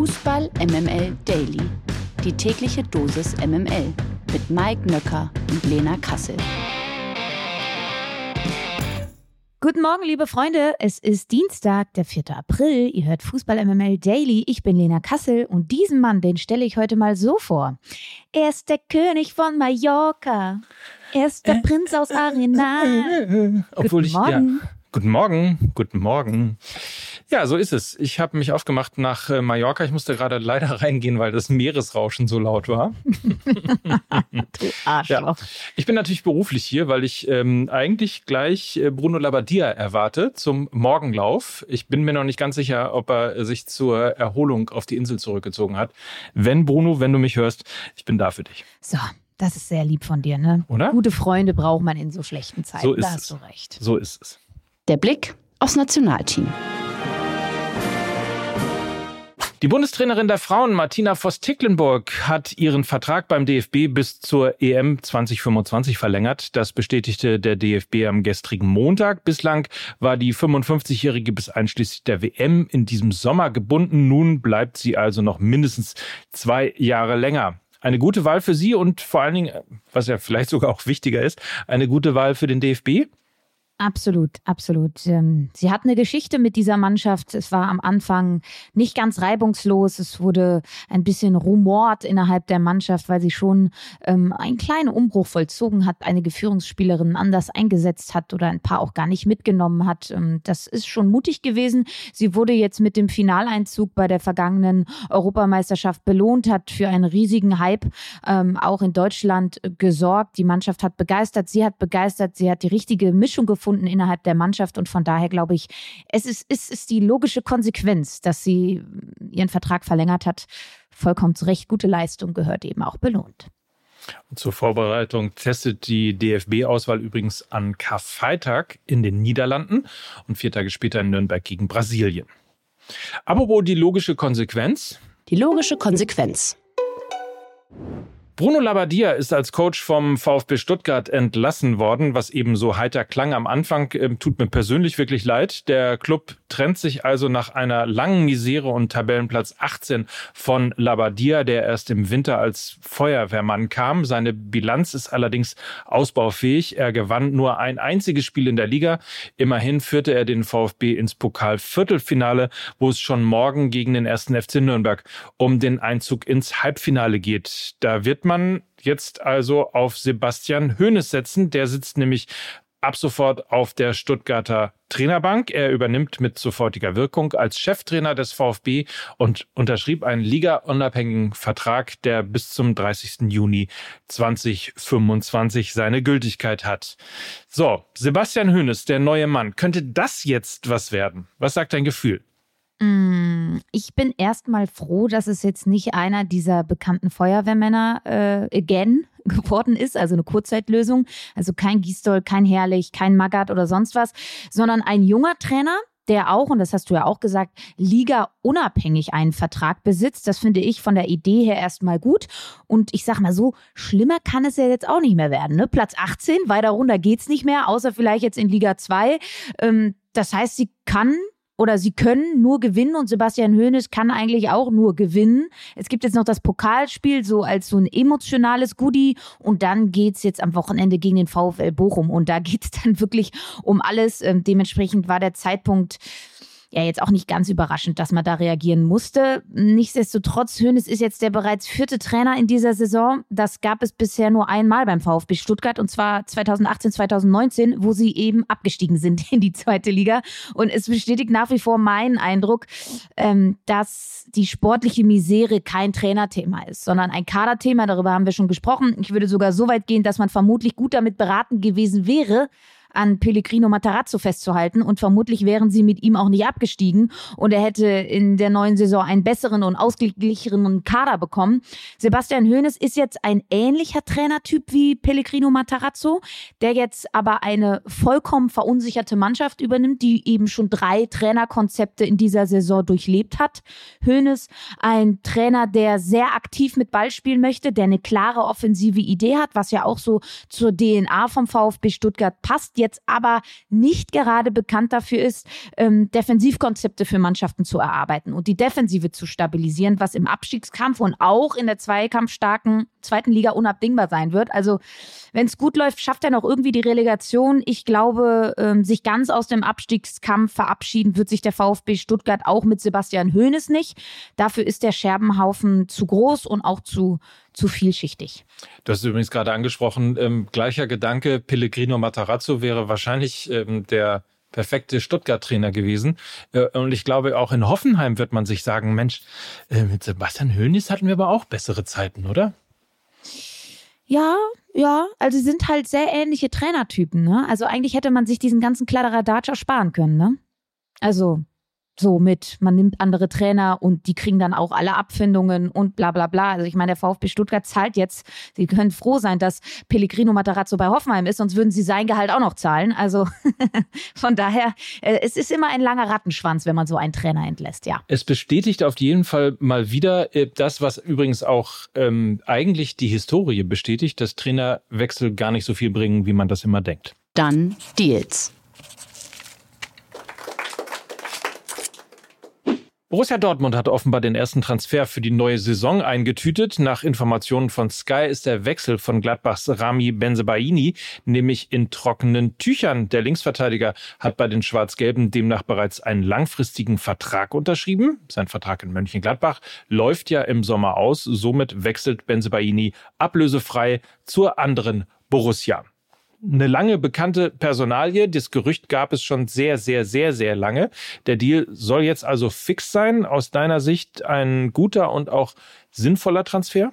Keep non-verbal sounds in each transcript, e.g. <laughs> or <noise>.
Fußball MML Daily. Die tägliche Dosis MML mit Mike Nöcker und Lena Kassel. Guten Morgen, liebe Freunde. Es ist Dienstag, der 4. April. Ihr hört Fußball MML Daily. Ich bin Lena Kassel und diesen Mann, den stelle ich heute mal so vor. Er ist der König von Mallorca. Er ist der äh, Prinz aus Arenal. <laughs> Obwohl Guten ich Morgen. Ja, Guten Morgen, guten Morgen. Ja, so ist es. Ich habe mich aufgemacht nach äh, Mallorca. Ich musste gerade leider <laughs> reingehen, weil das Meeresrauschen so laut war. <laughs> du Arschloch. Ja. Ich bin natürlich beruflich hier, weil ich ähm, eigentlich gleich äh, Bruno Labbadia erwarte zum Morgenlauf. Ich bin mir noch nicht ganz sicher, ob er sich zur Erholung auf die Insel zurückgezogen hat. Wenn Bruno, wenn du mich hörst, ich bin da für dich. So, das ist sehr lieb von dir, ne? Oder? Gute Freunde braucht man in so schlechten Zeiten. So ist da es. hast du recht. So ist es. Der Blick aufs Nationalteam. Die Bundestrainerin der Frauen, Martina Voss-Ticklenburg, hat ihren Vertrag beim DFB bis zur EM 2025 verlängert. Das bestätigte der DFB am gestrigen Montag. Bislang war die 55-Jährige bis einschließlich der WM in diesem Sommer gebunden. Nun bleibt sie also noch mindestens zwei Jahre länger. Eine gute Wahl für sie und vor allen Dingen, was ja vielleicht sogar auch wichtiger ist, eine gute Wahl für den DFB? Absolut, absolut. Ähm, sie hat eine Geschichte mit dieser Mannschaft. Es war am Anfang nicht ganz reibungslos. Es wurde ein bisschen rumort innerhalb der Mannschaft, weil sie schon ähm, einen kleinen Umbruch vollzogen hat, einige Führungsspielerinnen anders eingesetzt hat oder ein paar auch gar nicht mitgenommen hat. Ähm, das ist schon mutig gewesen. Sie wurde jetzt mit dem Finaleinzug bei der vergangenen Europameisterschaft belohnt, hat für einen riesigen Hype auch in Deutschland gesorgt. Die Mannschaft hat begeistert, sie hat begeistert, sie hat die richtige Mischung gefunden gefunden innerhalb der Mannschaft. Und von daher glaube ich, es ist, es ist die logische Konsequenz, dass sie ihren Vertrag verlängert hat. Vollkommen zu Recht. Gute Leistung gehört eben auch belohnt. Und zur Vorbereitung testet die DFB-Auswahl übrigens an Karfreitag in den Niederlanden und vier Tage später in Nürnberg gegen Brasilien. Apropos die logische Konsequenz. Die logische Konsequenz. Bruno Labbadia ist als Coach vom VfB Stuttgart entlassen worden, was eben so heiter klang am Anfang. Ähm, tut mir persönlich wirklich leid. Der Club trennt sich also nach einer langen Misere und Tabellenplatz 18 von Labbadia, der erst im Winter als Feuerwehrmann kam. Seine Bilanz ist allerdings ausbaufähig. Er gewann nur ein einziges Spiel in der Liga. Immerhin führte er den VfB ins Pokalviertelfinale, wo es schon morgen gegen den ersten FC Nürnberg um den Einzug ins Halbfinale geht. Da wird jetzt also auf Sebastian Hoeneß setzen. Der sitzt nämlich ab sofort auf der Stuttgarter Trainerbank. Er übernimmt mit sofortiger Wirkung als Cheftrainer des VfB und unterschrieb einen liga-unabhängigen Vertrag, der bis zum 30. Juni 2025 seine Gültigkeit hat. So, Sebastian Hoeneß, der neue Mann. Könnte das jetzt was werden? Was sagt dein Gefühl? Mm, ich bin erstmal froh, dass es jetzt nicht einer dieser bekannten Feuerwehrmänner äh, again <laughs> geworden ist, also eine Kurzzeitlösung. Also kein Gisdol, kein Herrlich, kein Magath oder sonst was, sondern ein junger Trainer, der auch, und das hast du ja auch gesagt, Liga unabhängig einen Vertrag besitzt. Das finde ich von der Idee her erstmal gut. Und ich sag mal so, schlimmer kann es ja jetzt auch nicht mehr werden. Ne? Platz 18, weiter runter geht's nicht mehr, außer vielleicht jetzt in Liga 2. Ähm, das heißt, sie kann oder sie können nur gewinnen und Sebastian Hoeneß kann eigentlich auch nur gewinnen. Es gibt jetzt noch das Pokalspiel so als so ein emotionales Goodie und dann geht's jetzt am Wochenende gegen den VfL Bochum und da geht's <laughs> dann wirklich um alles. Ähm, dementsprechend war der Zeitpunkt ja jetzt auch nicht ganz überraschend, dass man da reagieren musste. Nichtsdestotrotz, Hönes ist jetzt der bereits vierte Trainer in dieser Saison. Das gab es bisher nur einmal beim VfB Stuttgart und zwar 2018, 2019, wo sie eben abgestiegen sind <laughs> in die zweite Liga. Und es bestätigt nach wie vor meinen Eindruck, ähm, dass die sportliche Misere kein Trainerthema ist, sondern ein Kaderthema. Darüber haben wir schon gesprochen. Ich würde sogar so weit gehen, dass man vermutlich gut damit beraten gewesen wäre, an Pellegrino Matarazzo festzuhalten und vermutlich wären sie mit ihm auch nicht abgestiegen und er hätte in der neuen Saison einen besseren und ausgeglichenen Kader bekommen. Sebastian Hoeneß ist jetzt ein ähnlicher Trainertyp wie Pellegrino Matarazzo, der jetzt aber eine vollkommen verunsicherte Mannschaft übernimmt, die eben schon drei Trainerkonzepte in dieser Saison durchlebt hat. Hoeneß, ein Trainer, der sehr aktiv mit Ball spielen möchte, der eine klare offensive Idee hat, was ja auch so zur DNA vom VfB Stuttgart passt jetzt aber nicht gerade bekannt dafür ist, ähm, Defensivkonzepte für Mannschaften zu erarbeiten und die Defensive zu stabilisieren, was im Abstiegskampf und auch in der zweikampfstarken zweiten Liga unabdingbar sein wird. Also wenn es gut läuft, schafft er noch irgendwie die Relegation. Ich glaube, ähm, sich ganz aus dem Abstiegskampf verabschieden wird sich der VfB Stuttgart auch mit Sebastian Hoeneß nicht. Dafür ist der Scherbenhaufen zu groß und auch zu, zu vielschichtig. Du hast übrigens gerade angesprochen, ähm, gleicher Gedanke, Pellegrino Matarazzo wäre wahrscheinlich ähm, der perfekte Stuttgart-Trainer gewesen. Äh, und ich glaube, auch in Hoffenheim wird man sich sagen, Mensch, äh, mit Sebastian Hoeneß hatten wir aber auch bessere Zeiten, oder? Ja, ja, also sie sind halt sehr ähnliche Trainertypen, ne? Also eigentlich hätte man sich diesen ganzen Kladderadatsch ersparen können, ne? Also so mit, man nimmt andere Trainer und die kriegen dann auch alle Abfindungen und bla bla bla. Also ich meine, der VfB Stuttgart zahlt jetzt, sie können froh sein, dass Pellegrino Matarazzo bei Hoffenheim ist, sonst würden sie sein Gehalt auch noch zahlen. Also <laughs> von daher, äh, es ist immer ein langer Rattenschwanz, wenn man so einen Trainer entlässt, ja. Es bestätigt auf jeden Fall mal wieder äh, das, was übrigens auch ähm, eigentlich die Historie bestätigt, dass Trainerwechsel gar nicht so viel bringen, wie man das immer denkt. Dann Deals. Borussia Dortmund hat offenbar den ersten Transfer für die neue Saison eingetütet. Nach Informationen von Sky ist der Wechsel von Gladbachs Rami Benzebaini nämlich in trockenen Tüchern. Der Linksverteidiger hat bei den Schwarz-Gelben demnach bereits einen langfristigen Vertrag unterschrieben. Sein Vertrag in Mönchengladbach läuft ja im Sommer aus. Somit wechselt Benzebaini ablösefrei zur anderen Borussia eine lange bekannte Personalie. Das Gerücht gab es schon sehr, sehr, sehr, sehr lange. Der Deal soll jetzt also fix sein. Aus deiner Sicht ein guter und auch sinnvoller Transfer?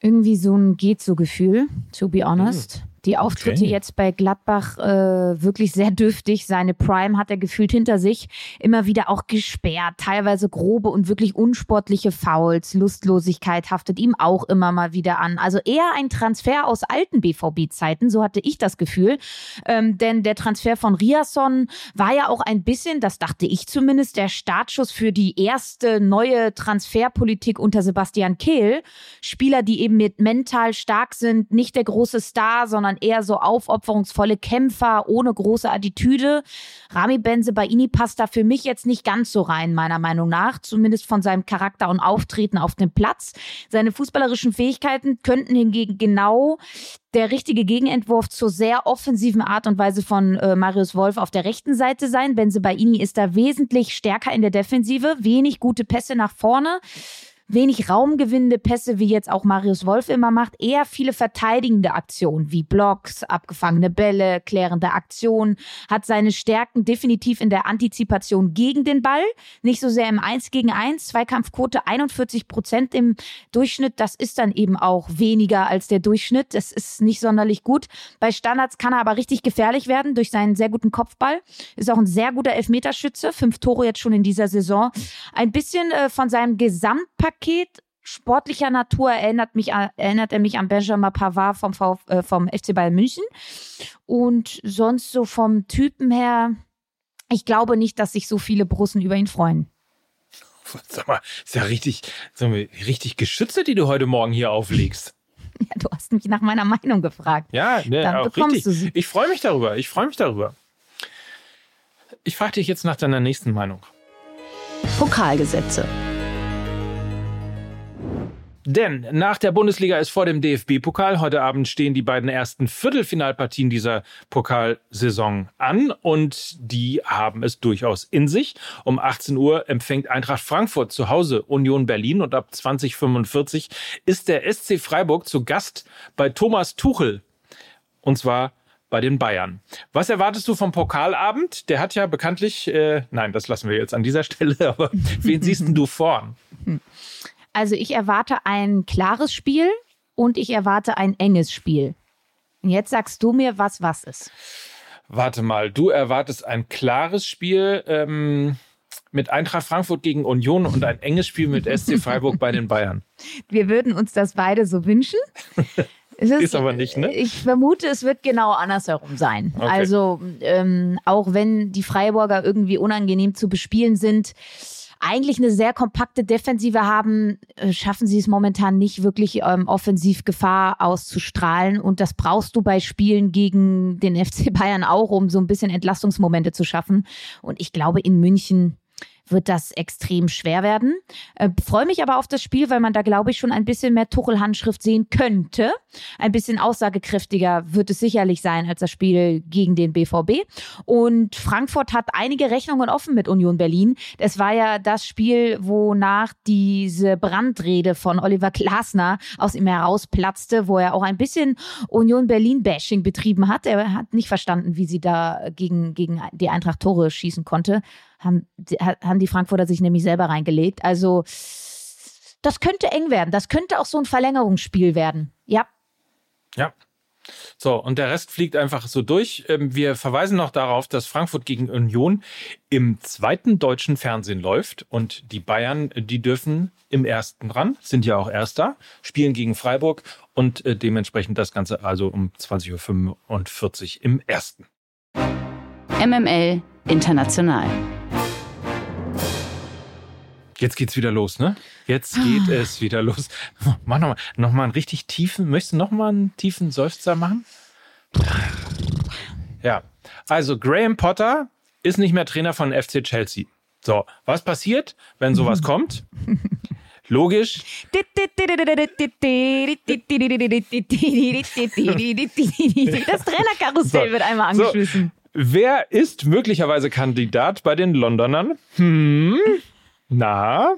Irgendwie so ein geht so Gefühl, to be honest. Mhm. Die Auftritte okay. jetzt bei Gladbach äh, wirklich sehr dürftig. Seine Prime hat er gefühlt hinter sich. Immer wieder auch gesperrt, teilweise grobe und wirklich unsportliche Fouls. Lustlosigkeit haftet ihm auch immer mal wieder an. Also eher ein Transfer aus alten BVB-Zeiten, so hatte ich das Gefühl. Ähm, denn der Transfer von Riasson war ja auch ein bisschen, das dachte ich zumindest, der Startschuss für die erste neue Transferpolitik unter Sebastian Kehl. Spieler, die eben mit mental stark sind, nicht der große Star, sondern sondern eher so aufopferungsvolle Kämpfer ohne große Attitüde. Rami Benzebaini passt da für mich jetzt nicht ganz so rein, meiner Meinung nach, zumindest von seinem Charakter und Auftreten auf dem Platz. Seine fußballerischen Fähigkeiten könnten hingegen genau der richtige Gegenentwurf zur sehr offensiven Art und Weise von äh, Marius Wolf auf der rechten Seite sein. Benzebaini ist da wesentlich stärker in der Defensive, wenig gute Pässe nach vorne wenig raumgewinnende Pässe, wie jetzt auch Marius Wolf immer macht, eher viele verteidigende Aktionen wie Blocks, abgefangene Bälle, klärende Aktionen, hat seine Stärken definitiv in der Antizipation gegen den Ball, nicht so sehr im 1 gegen 1, Zweikampfquote 41 Prozent im Durchschnitt, das ist dann eben auch weniger als der Durchschnitt, das ist nicht sonderlich gut. Bei Standards kann er aber richtig gefährlich werden durch seinen sehr guten Kopfball, ist auch ein sehr guter Elfmeterschütze, fünf Tore jetzt schon in dieser Saison. Ein bisschen äh, von seinem Gesamtpaket Paket sportlicher Natur erinnert, mich, erinnert er mich an Benjamin Pavard vom, v, äh, vom FC Bayern München. Und sonst so vom Typen her, ich glaube nicht, dass sich so viele Brussen über ihn freuen. <laughs> Sag mal, ist ja richtig, sag mal, richtig Geschütze, die du heute Morgen hier auflegst. <laughs> Ja, du hast mich nach meiner Meinung gefragt. Ja, ne, Dann auch richtig. Du sie. Ich freue mich darüber. Ich freue mich darüber. Ich frage dich jetzt nach deiner nächsten Meinung. Pokalgesetze. Denn nach der Bundesliga ist vor dem DFB-Pokal. Heute Abend stehen die beiden ersten Viertelfinalpartien dieser Pokalsaison an und die haben es durchaus in sich. Um 18 Uhr empfängt Eintracht Frankfurt zu Hause Union Berlin und ab 2045 ist der SC Freiburg zu Gast bei Thomas Tuchel. Und zwar bei den Bayern. Was erwartest du vom Pokalabend? Der hat ja bekanntlich, äh, nein, das lassen wir jetzt an dieser <laughs> Stelle, aber wen siehst du vorn? <laughs> Also ich erwarte ein klares Spiel und ich erwarte ein enges Spiel. Und jetzt sagst du mir, was was ist. Warte mal, du erwartest ein klares Spiel ähm, mit Eintracht Frankfurt gegen Union und ein enges Spiel mit SC <laughs> Freiburg bei den Bayern. Wir würden uns das beide so wünschen. <laughs> Ist, ist, aber nicht, ne? Ich vermute, es wird genau andersherum sein. Okay. Also, ähm, auch wenn die Freiburger irgendwie unangenehm zu bespielen sind, eigentlich eine sehr kompakte Defensive haben, äh, schaffen sie es momentan nicht wirklich ähm, offensiv Gefahr auszustrahlen. Und das brauchst du bei Spielen gegen den <laughs> FC Bayern auch, um so ein bisschen Entlastungsmomente zu schaffen. Und ich glaube, in München wird das extrem schwer werden. Äh, Freue mich aber auf das Spiel, weil man da, glaube ich, schon ein bisschen mehr Tuchel-Handschrift sehen könnte. Ein bisschen aussagekräftiger wird es sicherlich sein als das Spiel gegen den BVB. Und Frankfurt hat einige Rechnungen offen mit Union Berlin. Es war ja das Spiel, wonach diese Brandrede von Oliver Glasner aus ihm herausplatzte, wo er auch ein bisschen Union Berlin-Bashing betrieben hat. Er hat nicht verstanden, wie sie da gegen, gegen die Eintracht Tore schießen konnte haben, haben die Frankfurter sich nämlich selber reingelegt. Also das könnte eng werden. Das könnte auch so ein Verlängerungsspiel werden. Ja. Ja. So, und der Rest fliegt einfach so durch. Ähm, wir verweisen noch darauf, dass Frankfurt gegen Union im zweiten deutschen Fernsehen läuft und die Bayern, die dürfen im ersten ran, sind ja auch Erster, spielen gegen Freiburg und äh, dementsprechend das Ganze also um 20.45 Uhr im ersten. MML International. Jetzt geht's wieder los, ne? Jetzt geht ah. es wieder los. <laughs> Mach nochmal noch mal einen richtig tiefen, möchtest du nochmal einen tiefen Seufzer machen? Ja, also Graham Potter ist nicht mehr Trainer von FC Chelsea. So, was passiert, wenn sowas kommt? Logisch. Das Trainerkarussell so, wird einmal angeschmissen. So. Wer ist möglicherweise Kandidat bei den Londonern? Hm? Na,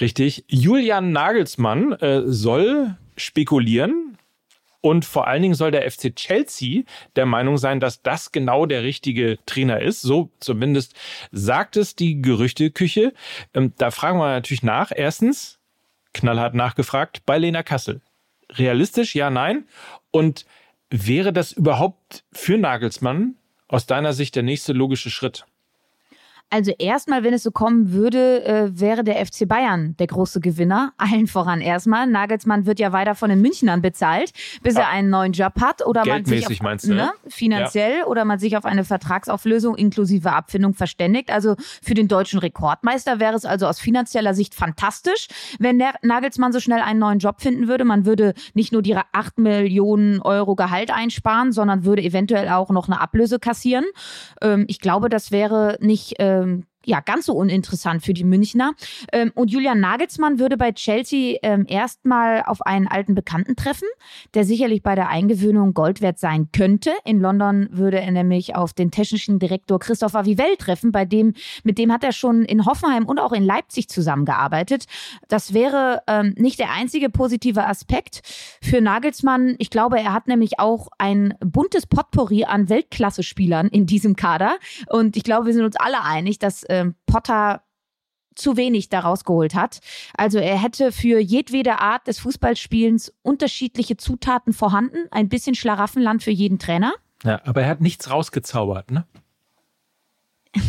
richtig. Julian Nagelsmann äh, soll spekulieren. Und vor allen Dingen soll der FC Chelsea der Meinung sein, dass das genau der richtige Trainer ist. So zumindest sagt es die Gerüchteküche. Ähm, da fragen wir natürlich nach. Erstens, knallhart nachgefragt, bei Lena Kassel. Realistisch, ja, nein. Und wäre das überhaupt für Nagelsmann aus deiner Sicht der nächste logische Schritt? Also erstmal, wenn es so kommen würde, äh, wäre der FC Bayern der große Gewinner. <laughs> Allen voran erstmal. Nagelsmann wird ja weiter von den Münchnern bezahlt, bis ja. er einen neuen Job hat oder man sich auf, meinst du, ne? finanziell ja. oder man sich auf eine Vertragsauflösung inklusive Abfindung verständigt. Also für den deutschen Rekordmeister wäre es also aus finanzieller Sicht fantastisch, wenn der Nagelsmann so schnell einen neuen Job finden würde. Man würde nicht nur die 8 Millionen Euro Gehalt einsparen, sondern würde eventuell auch noch eine Ablöse kassieren. Ähm, ich glaube, das wäre nicht äh, ähm, ja, ganz so uninteressant für die Münchner. Ähm, und Julian Nagelsmann würde bei Chelsea ähm, erstmal auf einen alten Bekannten treffen, der sicherlich bei der Eingewöhnung Gold wert sein könnte. In London würde er nämlich auf den technischen Direktor Christopher Vivell treffen, bei dem, mit dem hat er schon in Hoffenheim und auch in Leipzig zusammengearbeitet. Das wäre ähm, nicht der einzige positive Aspekt für Nagelsmann. Ich glaube, er hat nämlich auch ein buntes Potpourri an Weltklasse-Spielern in diesem Kader. Und ich glaube, wir sind uns alle einig, dass ähm, Potter zu wenig daraus geholt hat. Also er hätte für jedwede Art des Fußballspielens unterschiedliche Zutaten vorhanden, ein bisschen Schlaraffenland für jeden Trainer. Ja, aber er hat nichts rausgezaubert, ne? <laughs>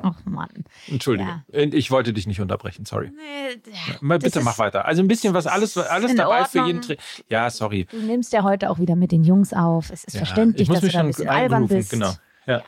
Ach Mann. Entschuldige. Ja. Ich wollte dich nicht unterbrechen, sorry. Nee, ja, bitte mach weiter. Also ein bisschen was, alles, alles dabei Ordnung. für jeden Trainer. Ja, sorry. Du nimmst ja heute auch wieder mit den Jungs auf. Es ist ja, verständlich, dass du da ein bisschen albern bist. Genau. Ja.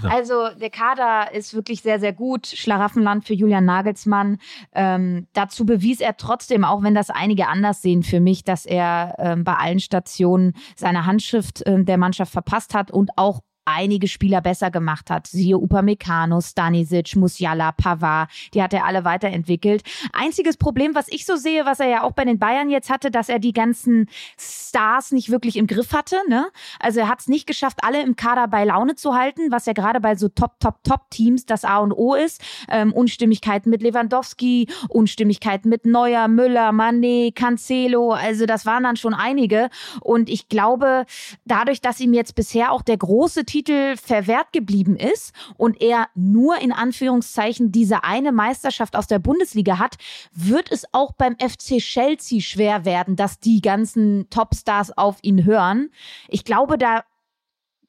So. Also der Kader ist wirklich sehr, sehr gut. Schlaraffenland für Julian Nagelsmann. Ähm, dazu bewies er trotzdem, auch wenn das einige anders sehen für mich, dass er ähm, bei allen Stationen seine Handschrift äh, der Mannschaft verpasst hat und auch einige Spieler besser gemacht hat. Siehe Upamecano, Stanisic, Musiala, Pavard, die hat er alle weiterentwickelt. Einziges Problem, was ich so sehe, was er ja auch bei den Bayern jetzt hatte, dass er die ganzen Stars nicht wirklich im Griff hatte. Ne? Also er hat es nicht geschafft, alle im Kader bei Laune zu halten, was ja gerade bei so Top, Top, Top-Teams das A und O ist. Ähm, Unstimmigkeiten mit Lewandowski, Unstimmigkeiten mit Neuer, Müller, Mané, Cancelo, also das waren dann schon einige. Und ich glaube, dadurch, dass ihm jetzt bisher auch der große Titel verwehrt geblieben ist und er nur in Anführungszeichen diese eine Meisterschaft aus der Bundesliga hat, wird es auch beim FC Chelsea schwer werden, dass die ganzen Topstars auf ihn hören. Ich glaube, da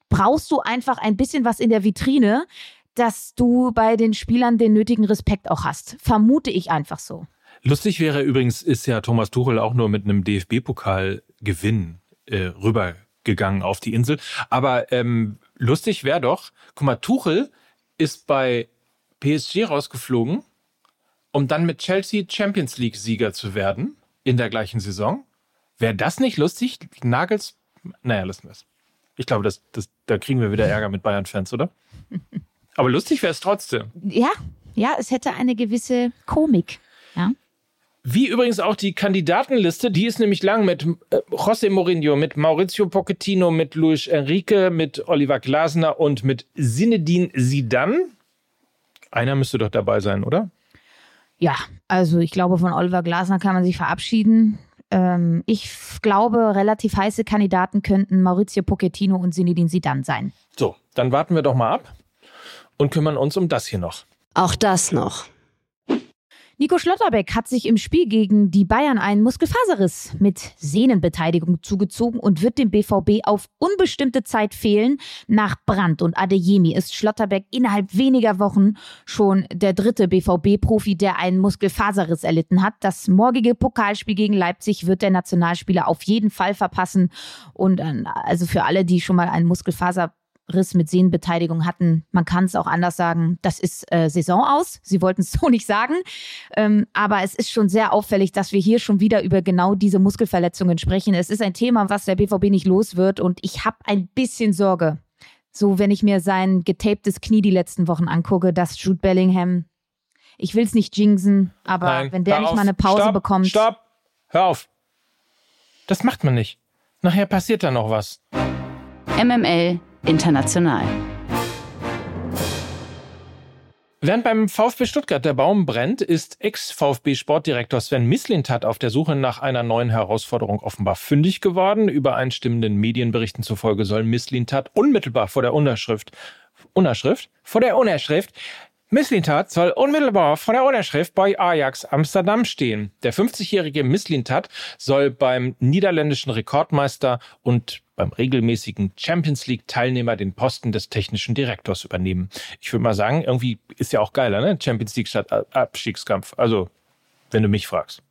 brauchst du einfach ein bisschen was in der Vitrine, dass du bei den Spielern den nötigen Respekt auch hast. Vermute ich einfach so. Lustig wäre übrigens, ist ja Thomas Tuchel auch nur mit einem DFB-Pokal-Gewinn äh, rübergegangen auf die Insel. Aber ähm, lustig wäre doch, guck mal, Tuchel ist bei PSG rausgeflogen um dann mit Chelsea Champions League-Sieger zu werden in der gleichen Saison. Wäre das nicht lustig? Nagels, naja, lassen wir es. Ich glaube, das, das, da kriegen wir wieder Ärger mit Bayern-Fans, oder? Aber lustig wäre es trotzdem. Ja, ja, es hätte eine gewisse Komik. Ja. Wie übrigens auch die Kandidatenliste, die ist nämlich lang mit äh, José Mourinho, mit Maurizio Pochettino, mit Luis Enrique, mit Oliver Glasner und mit Zinedine Zidane. Einer müsste doch dabei sein, oder? Ja, also ich glaube, von Oliver Glasner kann man sich verabschieden. Ähm, ich glaube, relativ heiße Kandidaten könnten Maurizio Pochettino und Zinedine Zidane sein. So, dann warten wir doch mal ab und kümmern uns um das hier noch. Auch das noch. Nico Schlotterbeck hat sich im Spiel gegen die Bayern einen Muskelfaserriss mit Sehnenbeteiligung zugezogen und wird dem BVB auf unbestimmte Zeit fehlen. Nach Brandt und Adeyemi ist Schlotterbeck innerhalb weniger Wochen schon der dritte BVB-Profi, der einen Muskelfaserriss erlitten hat. Das morgige Pokalspiel gegen Leipzig wird der Nationalspieler auf jeden Fall verpassen. Und äh, also für alle, die schon mal einen Muskelfaser Riss mit Sehnenbeteiligung hatten. Man kann es auch anders sagen. Das ist äh, Saison aus. Sie wollten es <laughs> so nicht sagen. Ähm, aber es ist schon sehr auffällig, dass wir hier schon wieder über genau diese Muskelverletzungen sprechen. Es ist ein Thema, was der BVB nicht los wird. Und ich habe ein bisschen Sorge. So, wenn ich mir sein getaptes Knie die letzten Wochen angucke, dass Jude Bellingham, ich will es nicht jinxen, aber Nein, wenn der nicht auf. mal eine Pause Stopp, bekommt. Stopp! Hör auf! Das macht man nicht. Nachher passiert da noch was. MML International. Während beim VfB Stuttgart der Baum brennt, ist Ex-VfB-Sportdirektor Sven Mislintat auf der Suche nach einer neuen Herausforderung offenbar fündig geworden. Übereinstimmenden Medienberichten zufolge soll Mislintat unmittelbar vor der Unterschrift, Unterschrift? Vor der Unterschrift Misslintat soll unmittelbar vor der Unterschrift bei Ajax Amsterdam stehen. Der 50-jährige Misslintat soll beim niederländischen Rekordmeister und beim regelmäßigen Champions League Teilnehmer den Posten des technischen Direktors übernehmen. Ich würde mal sagen, irgendwie ist ja auch geiler, ne? Champions League statt Abstiegskampf. Also, wenn du mich fragst.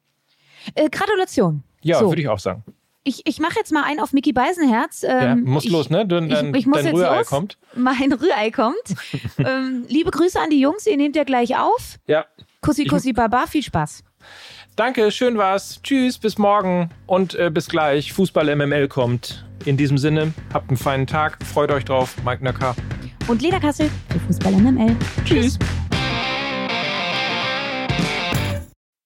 Äh, Gratulation. Ja, So. würde ich auch sagen. Ich, ich mache jetzt mal einen auf Mickey Beisenherz. Ja, Ähm, muss ich, los, ne? Dein, dein, ich, ich muss dein jetzt Rührei los. kommt. Mein Rührei kommt. <laughs> ähm, liebe Grüße an die Jungs, ihr nehmt ja gleich auf. Ja. Kussi, Ich- Kussi, Baba, viel Spaß. Danke, schön war's. Tschüss, bis morgen und äh, bis gleich. Fußball MML kommt. In diesem Sinne, habt einen feinen Tag. Freut euch drauf. Mike Nöcker. Und Lena Kassel für Fußball MML. Tschüss.